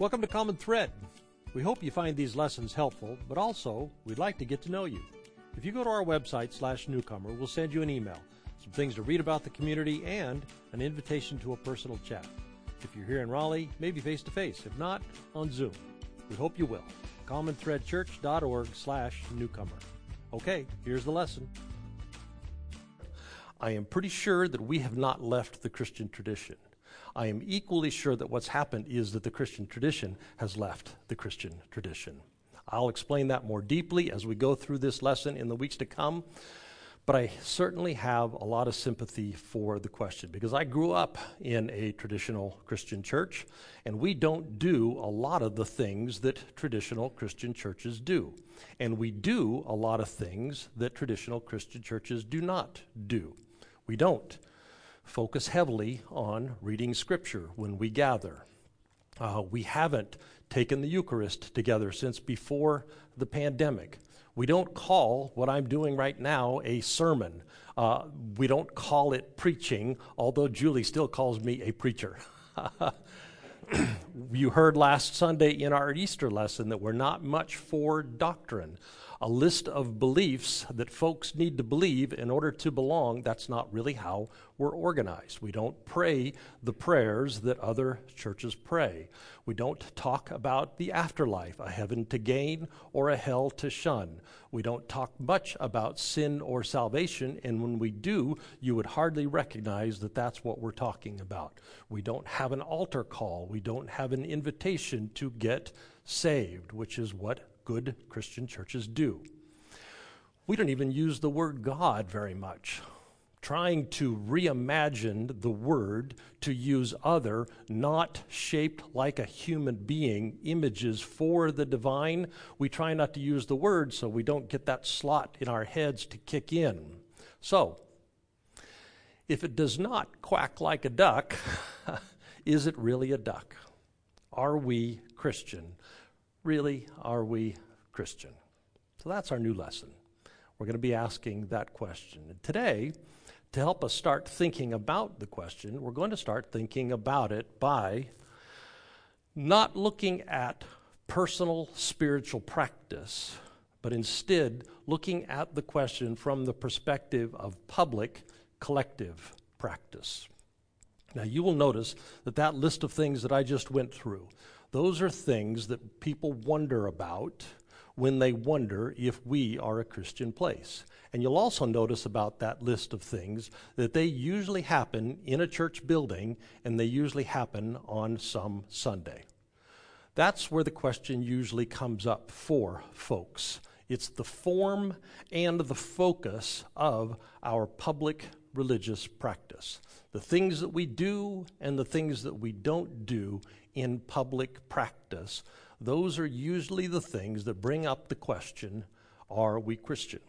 Welcome to Common Thread. We hope you find these lessons helpful, but also we'd like to get to know you. If you go to our website slash newcomer, we'll send you an email, some things to read about the community, and an invitation to a personal chat. If you're here in Raleigh, maybe face to face. If not, on Zoom. We hope you will. commonthreadchurch.org slash newcomer. Okay, here's the lesson. I am pretty sure that we have not left the Christian tradition. I am equally sure that what's happened is that the Christian tradition has left the Christian tradition. I'll explain that more deeply as we go through this lesson in the weeks to come. But I certainly have a lot of sympathy for the question because I grew up in a traditional Christian church, and we don't do a lot of the things that traditional Christian churches do. And we do a lot of things that traditional Christian churches do not do. We don't focus heavily on reading Scripture when we gather. Uh, we haven't taken the Eucharist together since before the pandemic. We don't call what I'm doing right now a sermon. Uh, we don't call it preaching, although Julie still calls me a preacher. you heard last Sunday in our Easter lesson that we're not much for doctrine a list of beliefs that folks need to believe in order to belong, that's not really how we're organized. We don't pray the prayers that other churches pray. We don't talk about the afterlife, a heaven to gain or a hell to shun. We don't talk much about sin or salvation, and when we do, you would hardly recognize that that's what we're talking about. We don't have an altar call. We don't have an invitation to get saved, which is what good Christian churches do. We don't even use the word God very much. Trying to reimagine the word to use other, not shaped like a human being, images for the divine, we try not to use the word so we don't get that slot in our heads to kick in. So, if it does not quack like a duck, is it really a duck? Are we Christian? Really, are we Christian? So that's our new lesson. We're going to be asking that question. And today, to help us start thinking about the question, we're going to start thinking about it by not looking at personal spiritual practice, but instead looking at the question from the perspective of public collective practice. Now, you will notice that that list of things that I just went through, those are things that people wonder about when they wonder if we are a Christian place. And you'll also notice about that list of things that they usually happen in a church building and they usually happen on some Sunday. That's where the question usually comes up for folks. It's the form and the focus of our public religious practice. The things that we do and the things that we don't do in public practice, those are usually the things that bring up the question are we Christian?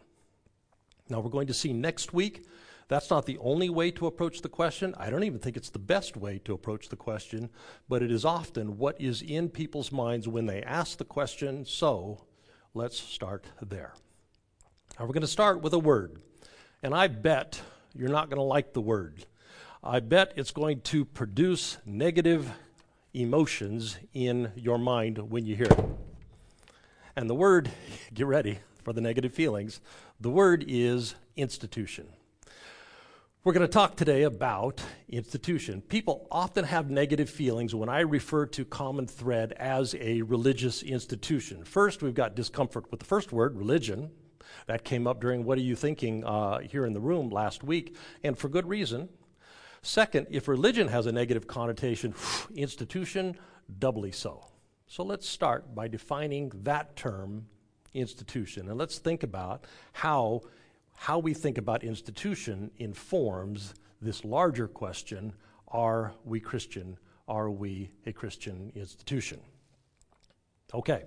Now, we're going to see next week that's not the only way to approach the question. I don't even think it's the best way to approach the question, but it is often what is in people's minds when they ask the question. So let's start there. Now, we're going to start with a word. And I bet you're not going to like the word. I bet it's going to produce negative emotions in your mind when you hear it. And the word, get ready for the negative feelings, the word is institution. We're going to talk today about institution. People often have negative feelings when I refer to Common Thread as a religious institution. First, we've got discomfort with the first word, religion. That came up during What Are You Thinking uh, here in the room last week, and for good reason. Second, if religion has a negative connotation, institution, doubly so. So let's start by defining that term, institution, and let's think about how, how we think about institution informs this larger question are we Christian? Are we a Christian institution? Okay.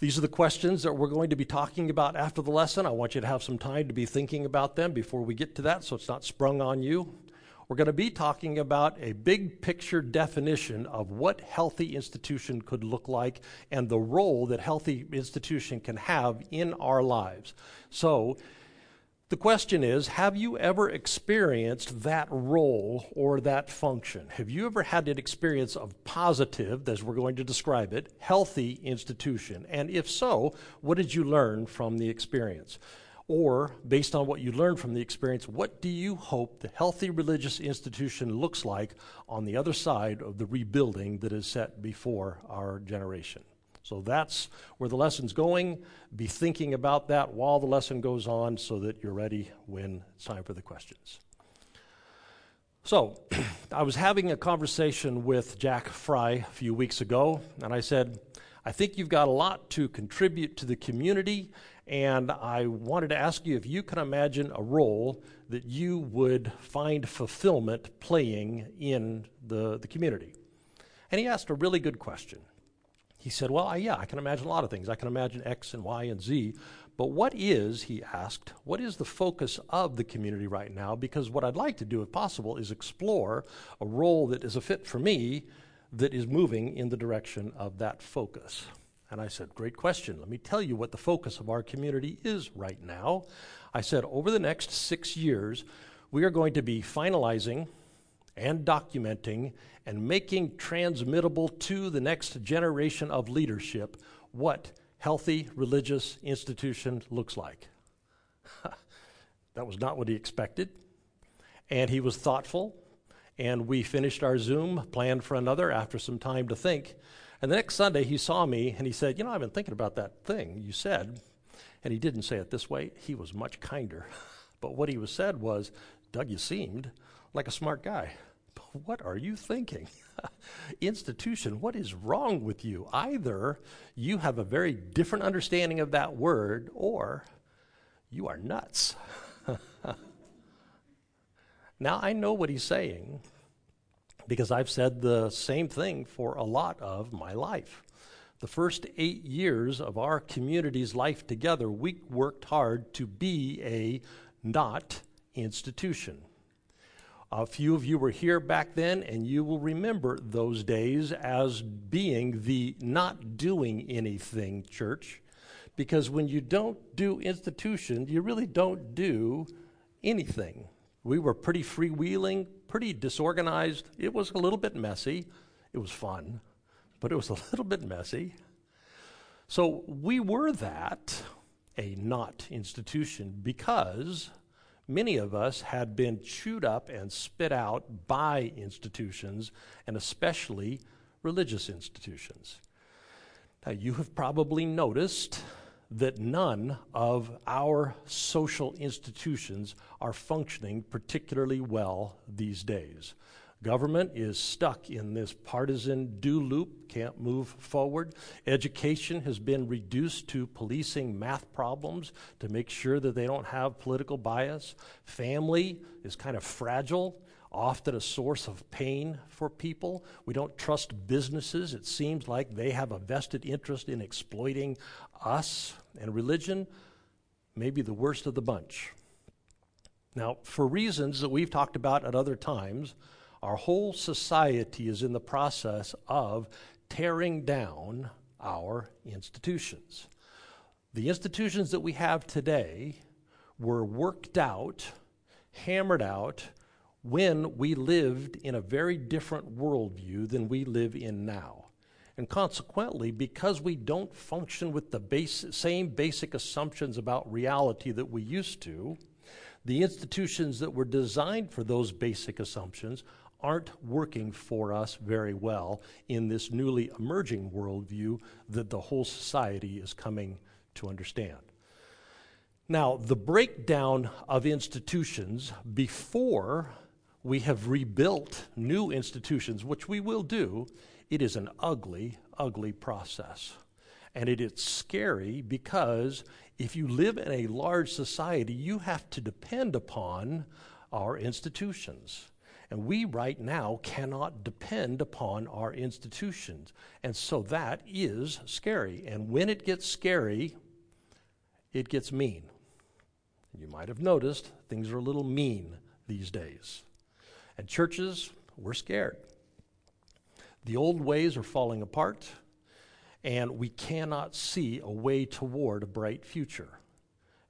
These are the questions that we're going to be talking about after the lesson. I want you to have some time to be thinking about them before we get to that so it's not sprung on you. We're going to be talking about a big picture definition of what healthy institution could look like and the role that healthy institution can have in our lives. So, The question is Have you ever experienced that role or that function? Have you ever had an experience of positive, as we're going to describe it, healthy institution? And if so, what did you learn from the experience? Or, based on what you learned from the experience, what do you hope the healthy religious institution looks like on the other side of the rebuilding that is set before our generation? So that's where the lesson's going. Be thinking about that while the lesson goes on so that you're ready when it's time for the questions. So, I was having a conversation with Jack Fry a few weeks ago, and I said, I think you've got a lot to contribute to the community, and I wanted to ask you if you can imagine a role that you would find fulfillment playing in the, the community. And he asked a really good question he said, Well, I, yeah, I can imagine a lot of things. I can imagine X and Y and Z. But what is, he asked, what is the focus of the community right now? Because what I'd like to do, if possible, is explore a role that is a fit for me that is moving in the direction of that focus. And I said, Great question. Let me tell you what the focus of our community is right now. I said, Over the next six years, we are going to be finalizing and documenting and making transmittable to the next generation of leadership what healthy religious institution looks like. that was not what he expected. And he was thoughtful. And we finished our Zoom, planned for another after some time to think. And the next Sunday, he saw me and he said, You know, I've been thinking about that thing you said. And he didn't say it this way, he was much kinder. but what he was said was, Doug, you seemed like a smart guy. What are you thinking? Institution, what is wrong with you? Either you have a very different understanding of that word, or you are nuts. now, I know what he's saying because I've said the same thing for a lot of my life. The first eight years of our community's life together, we worked hard to be a not institution. A few of you were here back then, and you will remember those days as being the not doing anything church. Because when you don't do institution, you really don't do anything. We were pretty freewheeling, pretty disorganized. It was a little bit messy. It was fun, but it was a little bit messy. So we were that, a not institution, because many of us had been chewed up and spit out by institutions, and especially religious institutions. Now, you have probably noticed that none of our social institutions are functioning particularly well these days. Government is stuck in this partisan do loop, can't move forward. Education has been reduced to policing math problems to make sure that they don't have political bias. Family is kind of fragile, often a source of pain for people. We don't trust businesses. It seems like they have a vested interest in exploiting us. And religion may be the worst of the bunch. Now, for reasons that we've talked about at other times, our whole society is in the process of tearing down our institutions. The institutions that we have today were worked out, hammered out, when we lived in a very different worldview than we live in now. And consequently, because we don't function with the base, same basic assumptions about reality that we used to, the institutions that were designed for those basic assumptions aren't working for us very well in this newly emerging worldview that the whole society is coming to understand. Now, the breakdown of institutions before we have rebuilt new institutions, which we will do, it is an ugly, ugly process. And it is scary because if you live in a large society, you have to depend upon our institutions. And we right now cannot depend upon our institutions. And so that is scary. And when it gets scary, it gets mean. You might have noticed things are a little mean these days. And churches, we're scared. The old ways are falling apart, and we cannot see a way toward a bright future.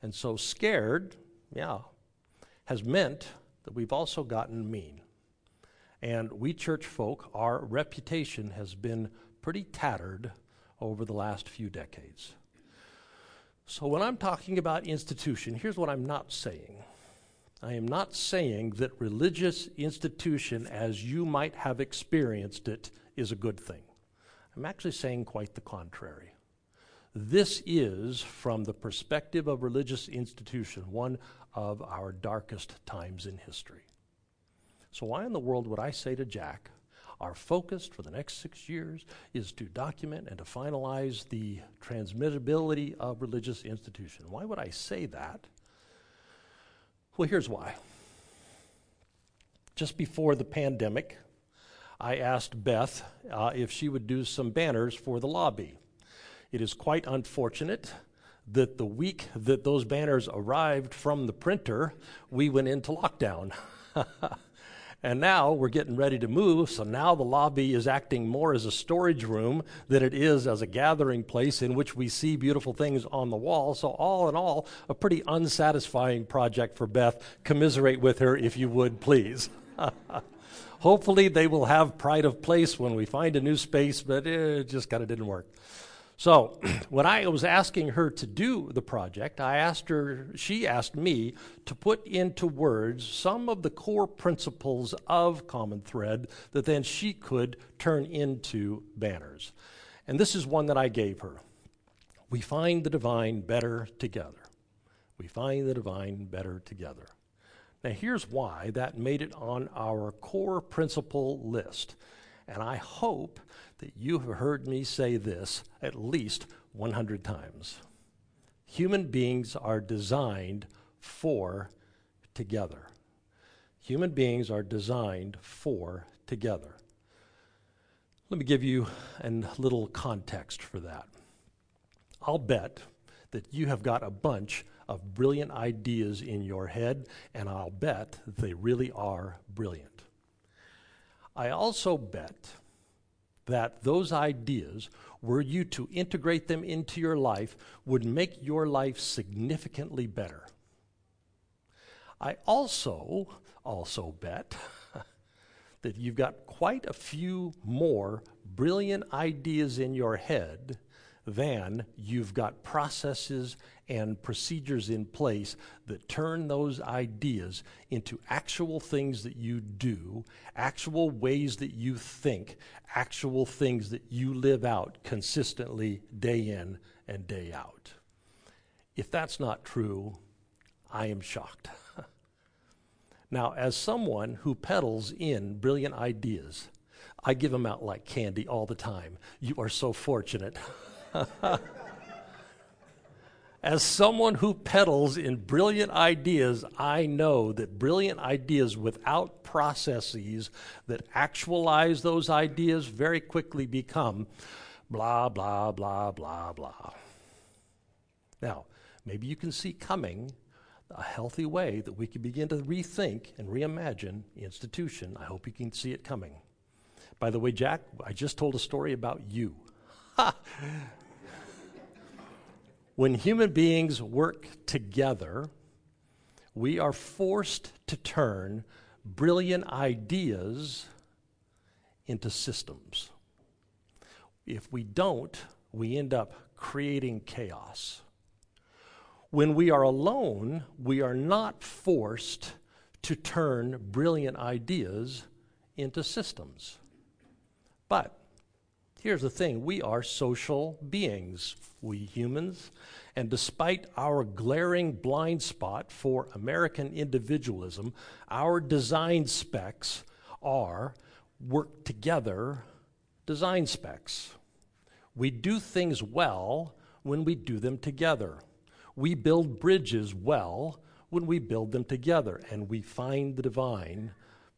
And so, scared yeah, has meant that we've also gotten mean. And we church folk, our reputation has been pretty tattered over the last few decades. So when I'm talking about institution, here's what I'm not saying. I am not saying that religious institution, as you might have experienced it, is a good thing. I'm actually saying quite the contrary. This is, from the perspective of religious institution, one of our darkest times in history. So, why in the world would I say to Jack, our focus for the next six years is to document and to finalize the transmissibility of religious institution? Why would I say that? Well, here's why. Just before the pandemic, I asked Beth uh, if she would do some banners for the lobby. It is quite unfortunate that the week that those banners arrived from the printer, we went into lockdown. And now we're getting ready to move, so now the lobby is acting more as a storage room than it is as a gathering place in which we see beautiful things on the wall. So, all in all, a pretty unsatisfying project for Beth. Commiserate with her if you would, please. Hopefully, they will have pride of place when we find a new space, but it just kind of didn't work. So, when I was asking her to do the project, I asked her, she asked me to put into words some of the core principles of Common Thread that then she could turn into banners. And this is one that I gave her. We find the divine better together. We find the divine better together. Now, here's why that made it on our core principle list. And I hope that you have heard me say this at least 100 times. Human beings are designed for together. Human beings are designed for together. Let me give you a little context for that. I'll bet that you have got a bunch of brilliant ideas in your head, and I'll bet they really are brilliant. I also bet that those ideas, were you to integrate them into your life, would make your life significantly better. I also also bet that you've got quite a few more brilliant ideas in your head than you've got processes and procedures in place that turn those ideas into actual things that you do, actual ways that you think, actual things that you live out consistently day in and day out. If that's not true, I am shocked. now, as someone who peddles in brilliant ideas, I give them out like candy all the time. You are so fortunate. As someone who peddles in brilliant ideas, I know that brilliant ideas without processes that actualize those ideas very quickly become blah, blah, blah, blah, blah. Now, maybe you can see coming a healthy way that we can begin to rethink and reimagine the institution. I hope you can see it coming. By the way, Jack, I just told a story about you. When human beings work together, we are forced to turn brilliant ideas into systems. If we don't, we end up creating chaos. When we are alone, we are not forced to turn brilliant ideas into systems. But Here's the thing we are social beings, we humans, and despite our glaring blind spot for American individualism, our design specs are work together design specs. We do things well when we do them together. We build bridges well when we build them together, and we find the divine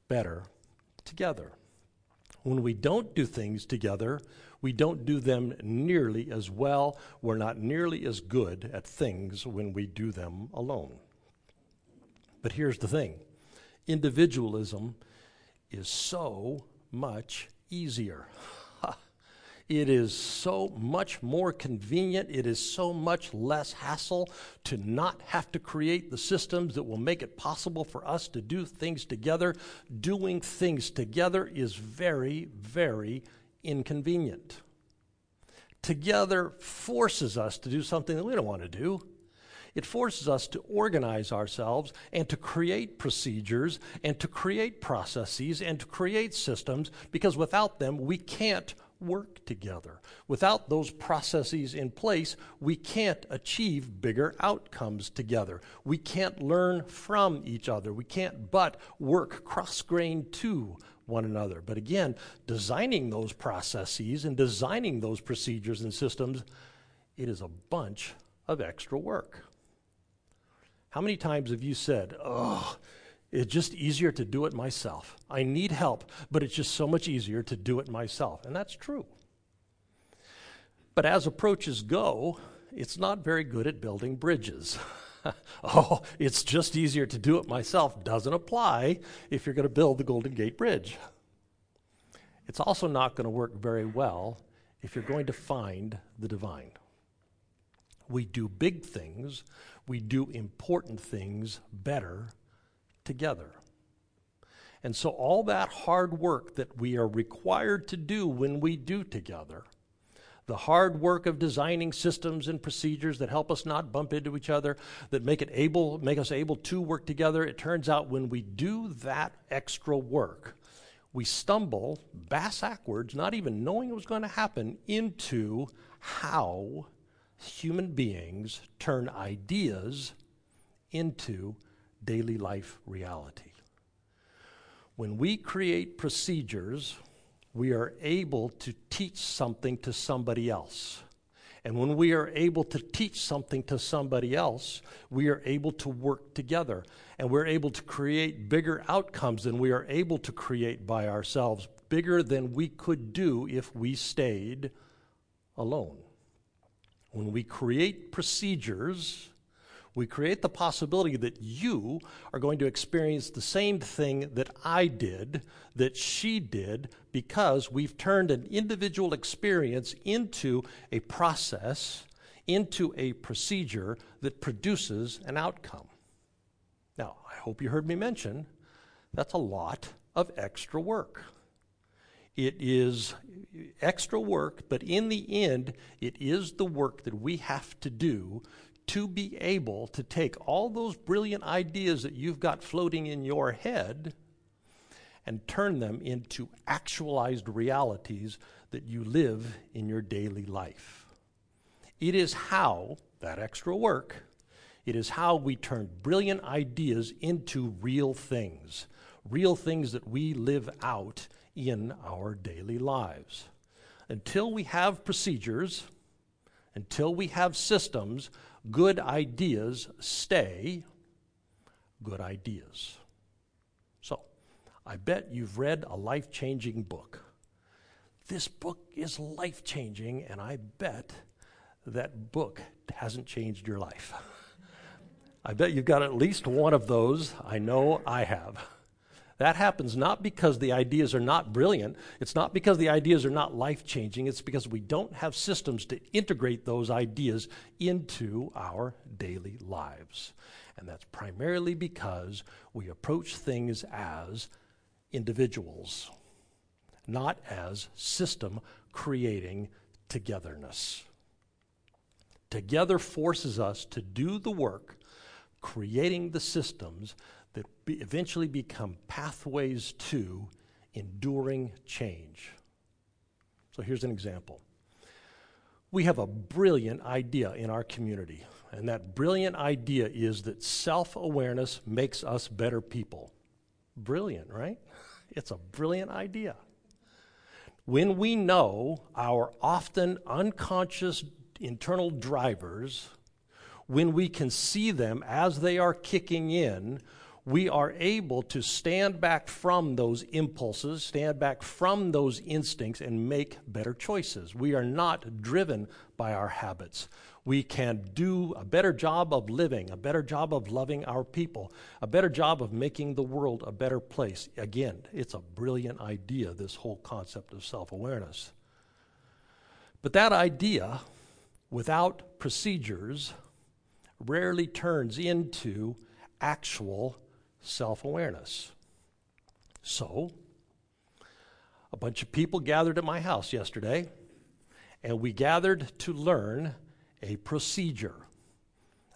better together. When we don't do things together, we don't do them nearly as well. We're not nearly as good at things when we do them alone. But here's the thing individualism is so much easier. It is so much more convenient. It is so much less hassle to not have to create the systems that will make it possible for us to do things together. Doing things together is very, very inconvenient. Together forces us to do something that we don't want to do. It forces us to organize ourselves and to create procedures and to create processes and to create systems because without them, we can't work together. Without those processes in place, we can't achieve bigger outcomes together. We can't learn from each other. We can't but work cross grained to one another. But again, designing those processes and designing those procedures and systems, it is a bunch of extra work. How many times have you said, oh, it's just easier to do it myself. I need help, but it's just so much easier to do it myself. And that's true. But as approaches go, it's not very good at building bridges. oh, it's just easier to do it myself doesn't apply if you're going to build the Golden Gate Bridge. It's also not going to work very well if you're going to find the divine. We do big things, we do important things better together. And so, all that hard work that we are required to do when we do together, the hard work of designing systems and procedures that help us not bump into each other, that make it able, make us able to work together, it turns out when we do that extra work, we stumble backwards, not even knowing it was going to happen, into how human beings turn ideas into daily life reality. When we create procedures, we are able to teach something to somebody else. And when we are able to teach something to somebody else, we are able to work together. And we're able to create bigger outcomes than we are able to create by ourselves, bigger than we could do if we stayed alone. When we create procedures, we create the possibility that you are going to experience the same thing that I did, that she did, because we've turned an individual experience into a process, into a procedure that produces an outcome. Now, I hope you heard me mention that's a lot of extra work. It is extra work, but in the end, it is the work that we have to do to be able to take all those brilliant ideas that you've got floating in your head and turn them into actualized realities that you live in your daily life. It is how, that extra work, it is how we turn brilliant ideas into real things, real things that we live out in our daily lives. Until we have procedures, until we have systems, good ideas stay good ideas. So, I bet you've read a life changing book. This book is life changing, and I bet that book hasn't changed your life. I bet you've got at least one of those. I know I have. That happens not because the ideas are not brilliant. It's not because the ideas are not life changing. It's because we don't have systems to integrate those ideas into our daily lives. And that's primarily because we approach things as individuals, not as system creating togetherness. Together forces us to do the work, creating the systems that be eventually become pathways to enduring change. So here's an example. We have a brilliant idea in our community, and that brilliant idea is that self awareness makes us better people. Brilliant, right? It's a brilliant idea. When we know our often unconscious internal drivers, when we can see them as they are kicking in, we are able to stand back from those impulses, stand back from those instincts, and make better choices. We are not driven by our habits. We can do a better job of living, a better job of loving our people, a better job of making the world a better place. Again, it's a brilliant idea, this whole concept of self awareness. But that idea, without procedures, rarely turns into actual self awareness. So, a bunch of people gathered at my house yesterday, and we gathered to learn a procedure,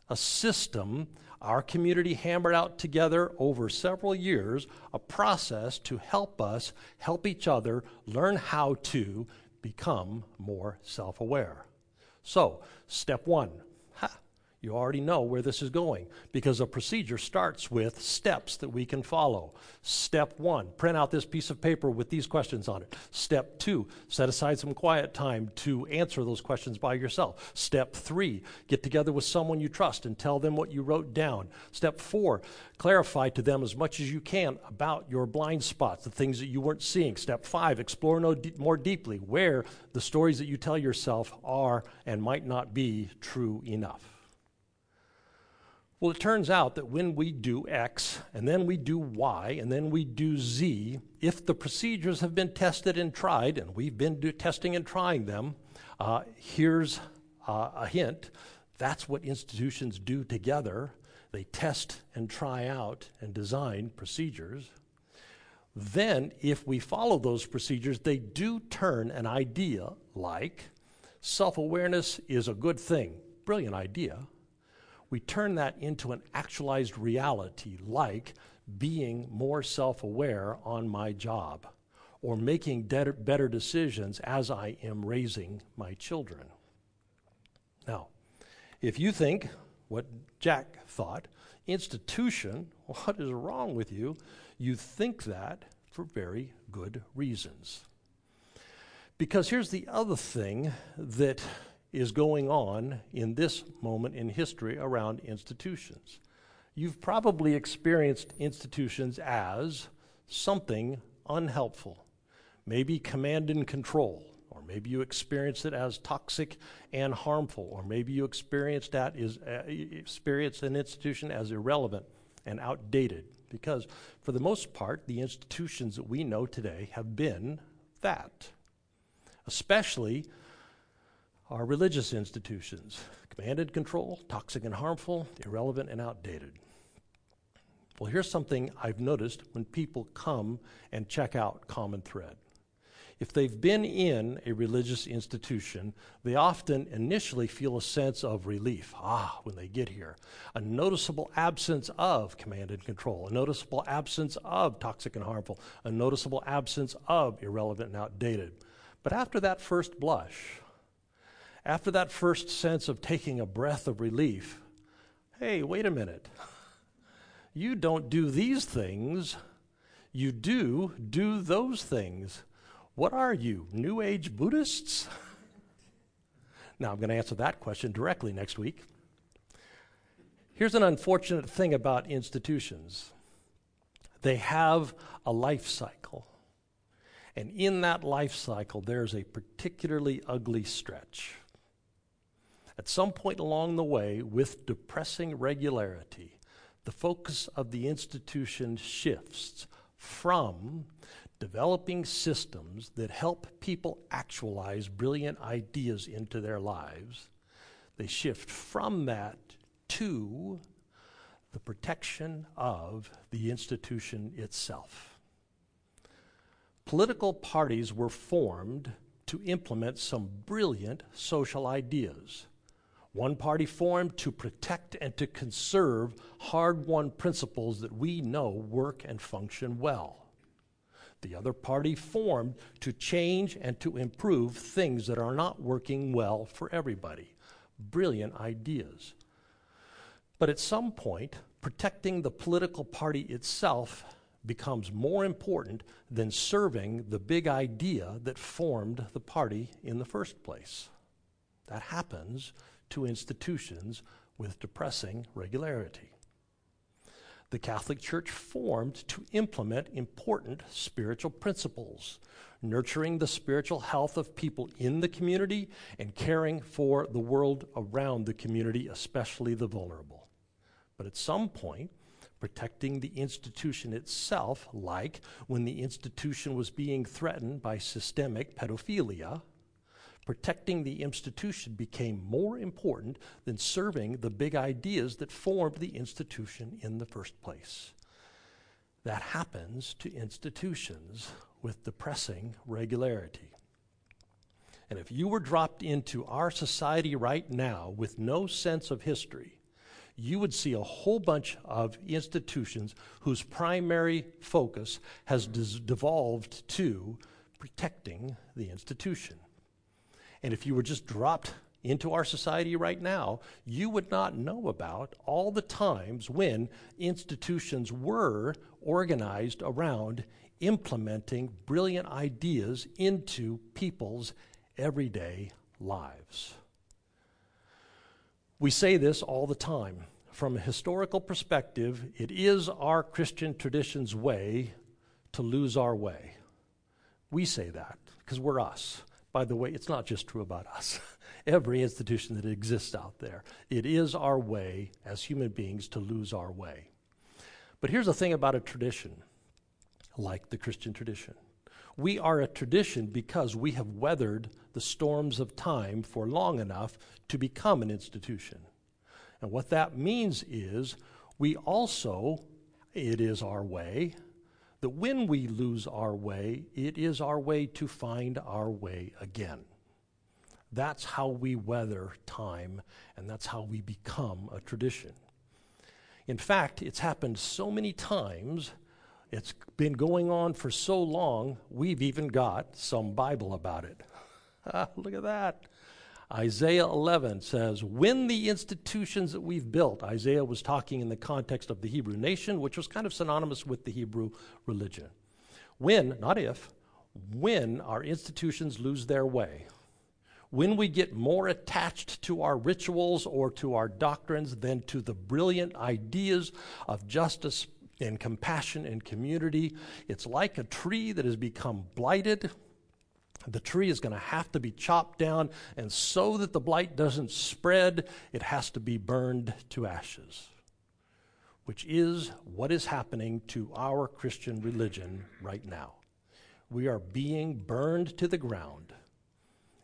a system our community hammered out together over several years, a process to help us help each other learn how to become more self aware. So, step one you already know where this is going because a procedure starts with steps that we can follow. Step one, print out this piece of paper with these questions on it. Step two, set aside some quiet time to answer those questions by yourself. Step three, get together with someone you trust and tell them what you wrote down. Step four, clarify to them as much as you can about your blind spots, the things that you weren't seeing. Step five, explore no more deeply where the stories that you tell yourself are and might not be true enough. Well, it turns out that when we do X, and then we do Y, and then we do Z, if the procedures have been tested and tried, and we've been testing and trying them, uh, here's uh, a hint that's what institutions do together. They test and try out and design procedures. Then, if we follow those procedures, they do turn an idea like self awareness is a good thing. Brilliant idea we turn that into an actualized reality, like being more self aware on my job or making better decisions as I am raising my children. Now, if you think what Jack thought, institution, what is wrong with you? You think that for very good reasons. Because here's the other thing that is going on in this moment in history around institutions. You've probably experienced institutions as something unhelpful, maybe command and control, or maybe you experienced it as toxic and harmful, or maybe you experienced that is uh, experienced an institution as irrelevant and outdated. Because for the most part, the institutions that we know today have been that, especially are religious institutions command and control, toxic and harmful, irrelevant and outdated. Well, here's something I've noticed when people come and check out Common Thread. If they've been in a religious institution, they often initially feel a sense of relief. Ah, when they get here. A noticeable absence of command and control, a noticeable absence of toxic and harmful, a noticeable absence of irrelevant and outdated. But after that first blush, after that first sense of taking a breath of relief, hey, wait a minute. You don't do these things, you do do those things. What are you, New Age Buddhists? now, I'm going to answer that question directly next week. Here's an unfortunate thing about institutions they have a life cycle. And in that life cycle, there's a particularly ugly stretch. At some point along the way, with depressing regularity, the focus of the institution shifts from developing systems that help people actualize brilliant ideas into their lives. They shift from that to the protection of the institution itself. Political parties were formed to implement some brilliant social ideas. One party formed to protect and to conserve hard won principles that we know work and function well. The other party formed to change and to improve things that are not working well for everybody. Brilliant ideas. But at some point, protecting the political party itself becomes more important than serving the big idea that formed the party in the first place. That happens to institutions with depressing regularity. The Catholic Church formed to implement important spiritual principles, nurturing the spiritual health of people in the community and caring for the world around the community, especially the vulnerable. But at some point, protecting the institution itself, like when the institution was being threatened by systemic pedophilia, Protecting the institution became more important than serving the big ideas that formed the institution in the first place. That happens to institutions with depressing regularity. And if you were dropped into our society right now with no sense of history, you would see a whole bunch of institutions whose primary focus has devolved to protecting the institution. And if you were just dropped into our society right now, you would not know about all the times when institutions were organized around implementing brilliant ideas into people's everyday lives. We say this all the time. From a historical perspective, it is our Christian tradition's way to lose our way. We say that because we're us. By the way, it's not just true about us. Every institution that exists out there, it is our way as human beings to lose our way. But here's the thing about a tradition, like the Christian tradition. We are a tradition because we have weathered the storms of time for long enough to become an institution. And what that means is we also, it is our way, that when we lose our way, it is our way to find our way again. That's how we weather time, and that's how we become a tradition. In fact, it's happened so many times, it's been going on for so long, we've even got some Bible about it. Look at that. Isaiah 11 says, When the institutions that we've built, Isaiah was talking in the context of the Hebrew nation, which was kind of synonymous with the Hebrew religion. When, not if, when our institutions lose their way, when we get more attached to our rituals or to our doctrines than to the brilliant ideas of justice and compassion and community, it's like a tree that has become blighted the tree is going to have to be chopped down, and so that the blight doesn't spread, it has to be burned to ashes, which is what is happening to our Christian religion right now. We are being burned to the ground.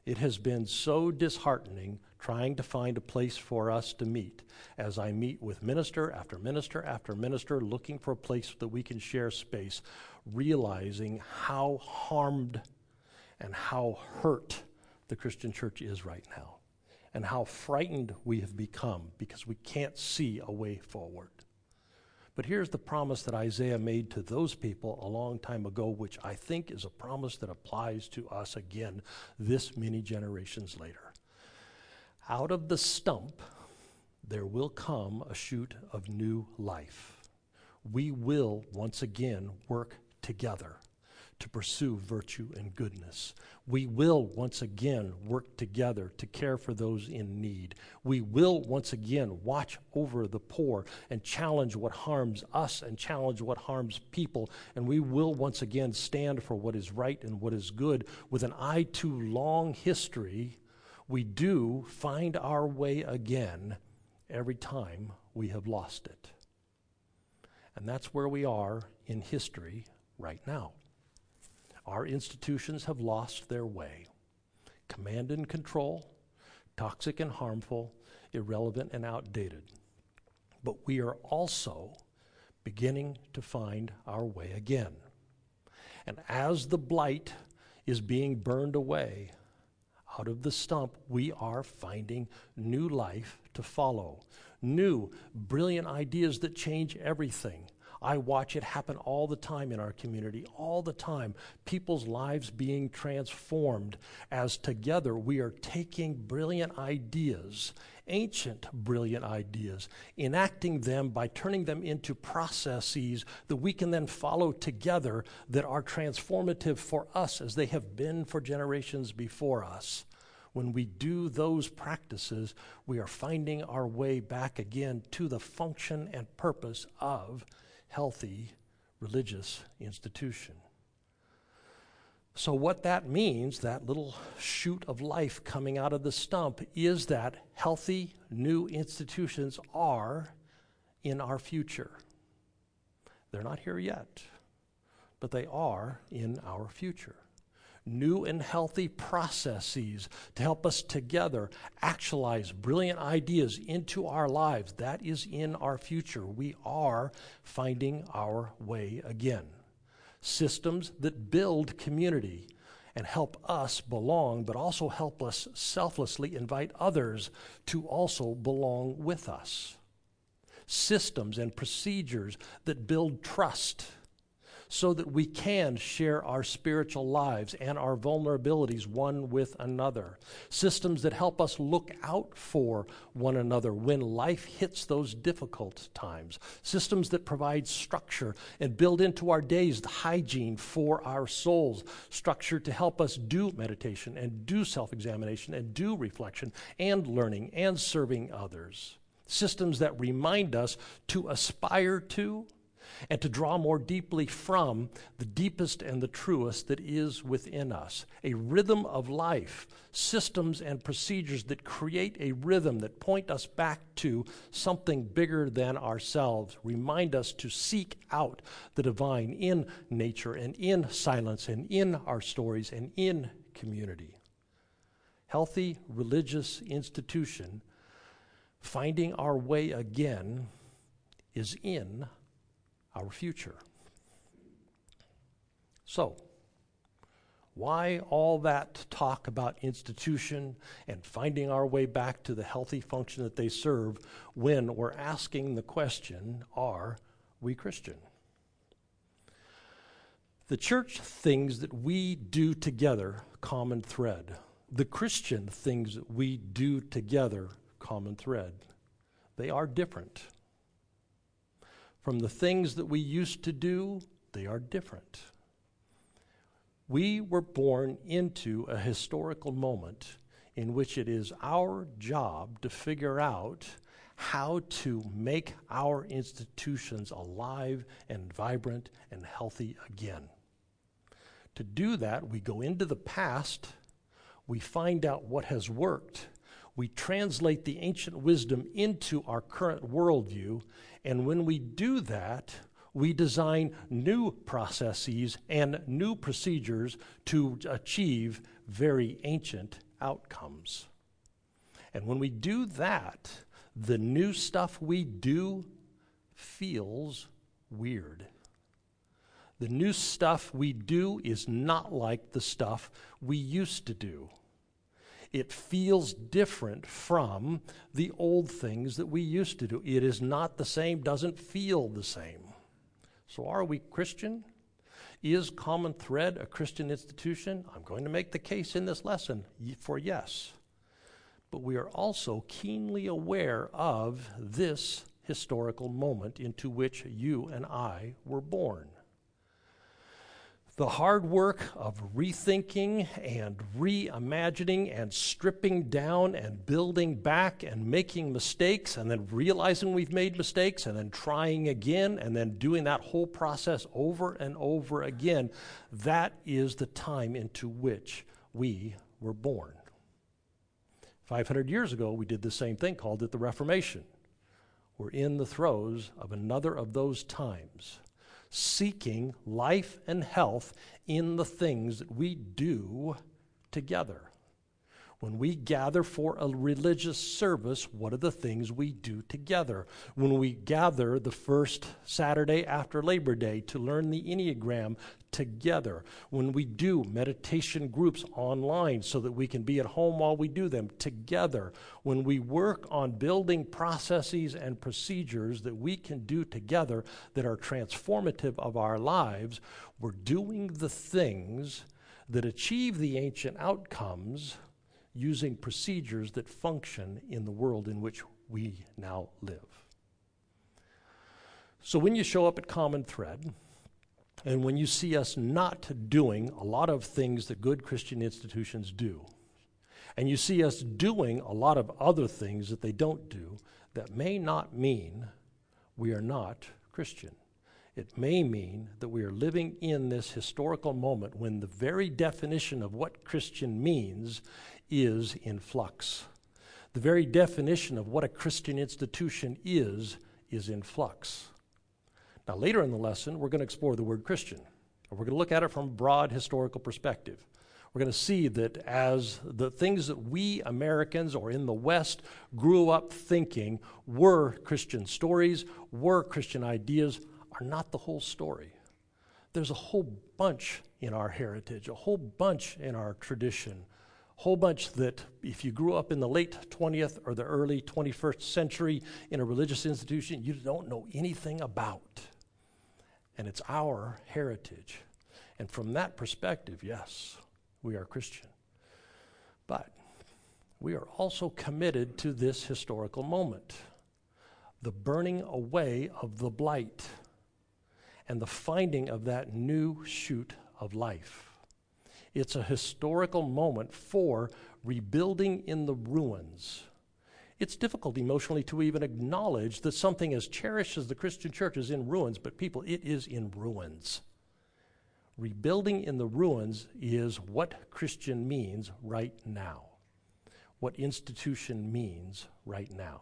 It has been so disheartening trying to find a place for us to meet as I meet with minister after minister after minister looking for a place that we can share space, realizing how harmed and how hurt the Christian church is right now, and how frightened we have become because we can't see a way forward. But here's the promise that Isaiah made to those people a long time ago, which I think is a promise that applies to us again this many generations later. Out of the stump, there will come a shoot of new life. We will once again work together to pursue virtue and goodness. We will once again work together to care for those in need. We will once again watch over the poor and challenge what harms us and challenge what harms people. And we will once again stand for what is right and what is good with an eye to long history. We do find our way again every time we have lost it. And that's where we are in history right now. Our institutions have lost their way. Command and control, toxic and harmful, irrelevant and outdated. But we are also beginning to find our way again. And as the blight is being burned away out of the stump, we are finding new life to follow, new, brilliant ideas that change everything, I watch it happen all the time in our community, all the time. People's lives being transformed as together we are taking brilliant ideas, ancient brilliant ideas, enacting them by turning them into processes that we can then follow together that are transformative for us as they have been for generations before us when we do those practices, we are finding our way back again to the function and purpose of healthy religious institution. So, what that means, that little shoot of life coming out of the stump, is that healthy new institutions are in our future. They're not here yet, but they are in our future. New and healthy processes to help us together actualize brilliant ideas into our lives. That is in our future. We are finding our way again. Systems that build community and help us belong, but also help us selflessly invite others to also belong with us. Systems and procedures that build trust so that we can share our spiritual lives and our vulnerabilities one with another. Systems that help us look out for one another when life hits those difficult times. Systems that provide structure and build into our days the hygiene for our souls. Structure to help us do meditation and do self examination and do reflection and learning and serving others. Systems that remind us to aspire to and to draw more deeply from the deepest and the truest that is within us. A rhythm of life, systems and procedures that create a rhythm that point us back to something bigger than ourselves, remind us to seek out the divine in nature and in silence and in our stories and in community. Healthy religious institution, finding our way again, is in our future. So, why all that talk about institution and finding our way back to the healthy function that they serve when we're asking the question, are we Christian? The church things that we do together, common thread. The Christian things that we do together, common thread. They are different. From the things that we used to do, they are different. We were born into a historical moment in which it is our job to figure out how to make our institutions alive and vibrant and healthy again. To do that, we go into the past, we find out what has worked, we translate the ancient wisdom into our current worldview, and when we do that, we design new processes and new procedures to achieve very ancient outcomes. And when we do that, the new stuff we do feels weird. The new stuff we do is not like the stuff we used to do it feels different from the old things that we used to do. It is not the same, doesn't feel the same. So, are we Christian? Is Common Thread a Christian institution? I'm going to make the case in this lesson for yes. But we are also keenly aware of this historical moment into which you and I were born the hard work of rethinking and reimagining and stripping down and building back and making mistakes and then realizing we've made mistakes and then trying again and then doing that whole process over and over again, that is the time into which we were born. 500 years ago, we did the same thing, called it the Reformation. We're in the throes of another of those times seeking life and health in the things that we do together. When we gather for a religious service, what are the things we do together? When we gather the first Saturday after Labor Day to learn the Enneagram together, when we do meditation groups online so that we can be at home while we do them together, when we work on building processes and procedures that we can do together that are transformative of our lives, we're doing the things that achieve the ancient outcomes using procedures that function in the world in which we now live. So when you show up at Common Thread, and when you see us not doing a lot of things that good Christian institutions do, and you see us doing a lot of other things that they don't do, that may not mean we are not Christian. It may mean that we are living in this historical moment when the very definition of what Christian means is in flux. The very definition of what a Christian institution is, is in flux. Now, later in the lesson, we're going to explore the word Christian. We're going to look at it from a broad historical perspective. We're going to see that as the things that we Americans or in the West grew up thinking were Christian stories, were Christian ideas, are not the whole story. There's a whole bunch in our heritage, a whole bunch in our tradition, a whole bunch that if you grew up in the late 20th or the early 21st century in a religious institution, you don't know anything about. And it's our heritage. And from that perspective, yes, we are Christian. But we are also committed to this historical moment the burning away of the blight and the finding of that new shoot of life. It's a historical moment for rebuilding in the ruins. It's difficult emotionally to even acknowledge that something as cherished as the Christian church is in ruins, but people, it is in ruins. Rebuilding in the ruins is what Christian means right now, what institution means right now.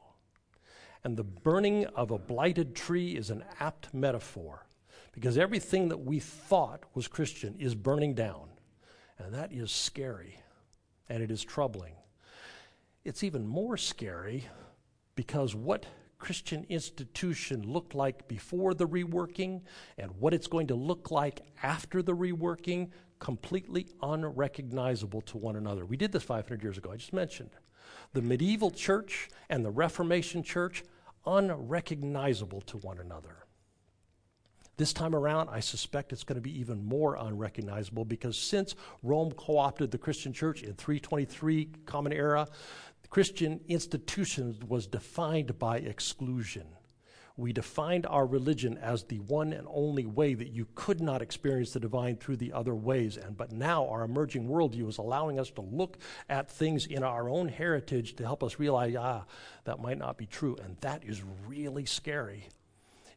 And the burning of a blighted tree is an apt metaphor because everything that we thought was Christian is burning down. And that is scary and it is troubling. It's even more scary because what Christian institution looked like before the reworking and what it's going to look like after the reworking, completely unrecognizable to one another. We did this 500 years ago, I just mentioned. The medieval church and the Reformation church, unrecognizable to one another. This time around, I suspect it's going to be even more unrecognizable because since Rome co opted the Christian church in 323 Common Era, Christian institutions was defined by exclusion. We defined our religion as the one and only way that you could not experience the divine through the other ways. And but now our emerging worldview is allowing us to look at things in our own heritage to help us realize, ah, that might not be true. And that is really scary.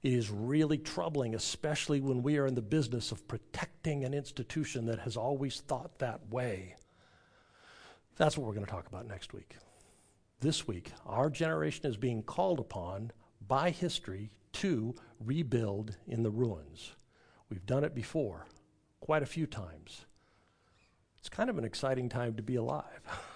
It is really troubling, especially when we are in the business of protecting an institution that has always thought that way. That's what we're going to talk about next week this week, our generation is being called upon by history to rebuild in the ruins. We've done it before, quite a few times. It's kind of an exciting time to be alive.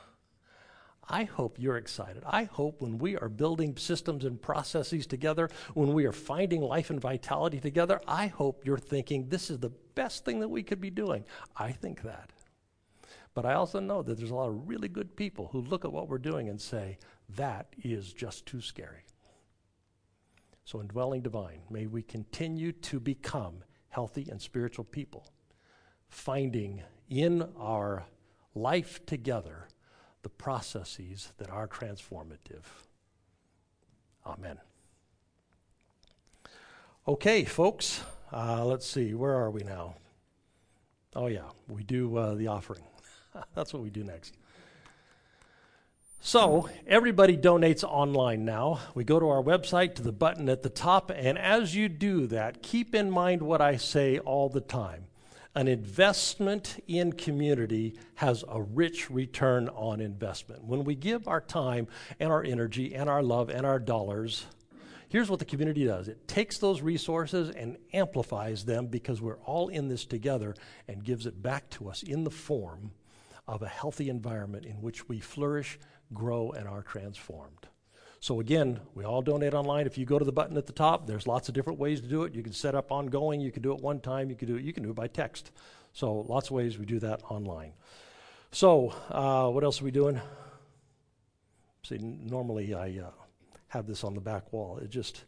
I hope you're excited. I hope when we are building systems and processes together, when we are finding life and vitality together, I hope you're thinking this is the best thing that we could be doing. I think that. But I also know that there's a lot of really good people who look at what we're doing and say, that is just too scary. So, indwelling divine, may we continue to become healthy and spiritual people, finding in our life together the processes that are transformative. Amen. Okay, folks, uh, let's see, where are we now? Oh, yeah, we do uh, the offering. That's what we do next. So, everybody donates online now. We go to our website to the button at the top, and as you do that, keep in mind what I say all the time. An investment in community has a rich return on investment. When we give our time and our energy and our love and our dollars, here's what the community does it takes those resources and amplifies them because we're all in this together and gives it back to us in the form of a healthy environment in which we flourish, grow, and are transformed. So, again, we all donate online. If you go to the button at the top, there's lots of different ways to do it. You can set up ongoing, you can do it one time, you can do it, you can do it by text. So, lots of ways we do that online. So, uh, what else are we doing? See, normally I uh, have this on the back wall. It just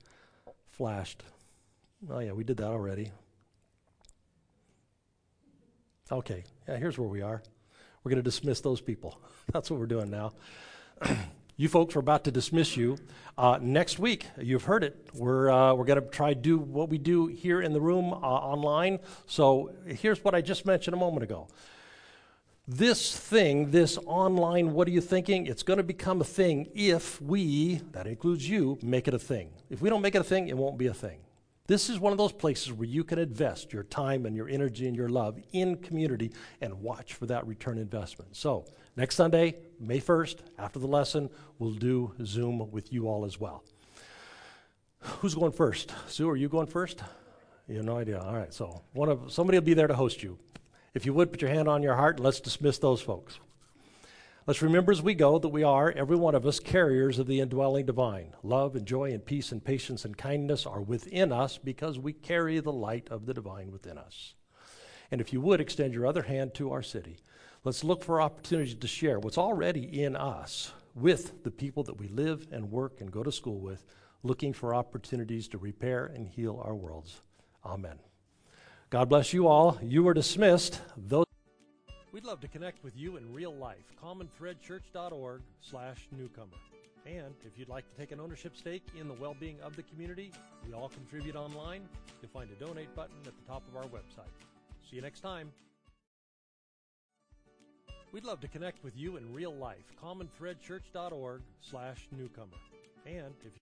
flashed. Oh, yeah, we did that already. Okay, yeah, here's where we are. We're going to dismiss those people. That's what we're doing now. you folks are about to dismiss you. Uh, next week, you've heard it. We're, uh, we're going to try to do what we do here in the room uh, online. So here's what I just mentioned a moment ago. This thing, this online, what are you thinking? It's going to become a thing if we, that includes you, make it a thing. If we don't make it a thing, it won't be a thing. This is one of those places where you can invest your time and your energy and your love in community and watch for that return investment. So, next Sunday, May 1st, after the lesson, we'll do Zoom with you all as well. Who's going first? Sue, are you going first? You have no idea. All right, so one of somebody will be there to host you. If you would, put your hand on your heart and let's dismiss those folks. Let's remember as we go that we are, every one of us, carriers of the indwelling divine. Love and joy and peace and patience and kindness are within us because we carry the light of the divine within us. And if you would, extend your other hand to our city. Let's look for opportunities to share what's already in us with the people that we live and work and go to school with, looking for opportunities to repair and heal our worlds. Amen. God bless you all. You are dismissed. Those We'd love to connect with you in real life. CommonThreadChurch.org slash newcomer. And if you'd like to take an ownership stake in the well-being of the community, we all contribute online. You'll find a donate button at the top of our website. See you next time. We'd love to connect with you in real life. CommonThreadChurch.org slash newcomer. And if